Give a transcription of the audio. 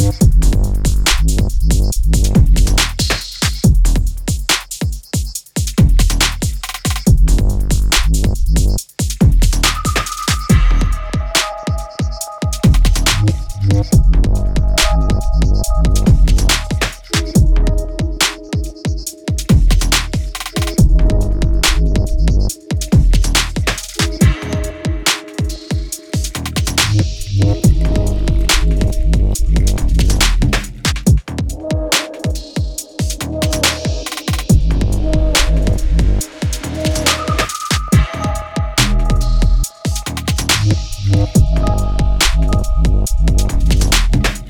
Yes. フフフ。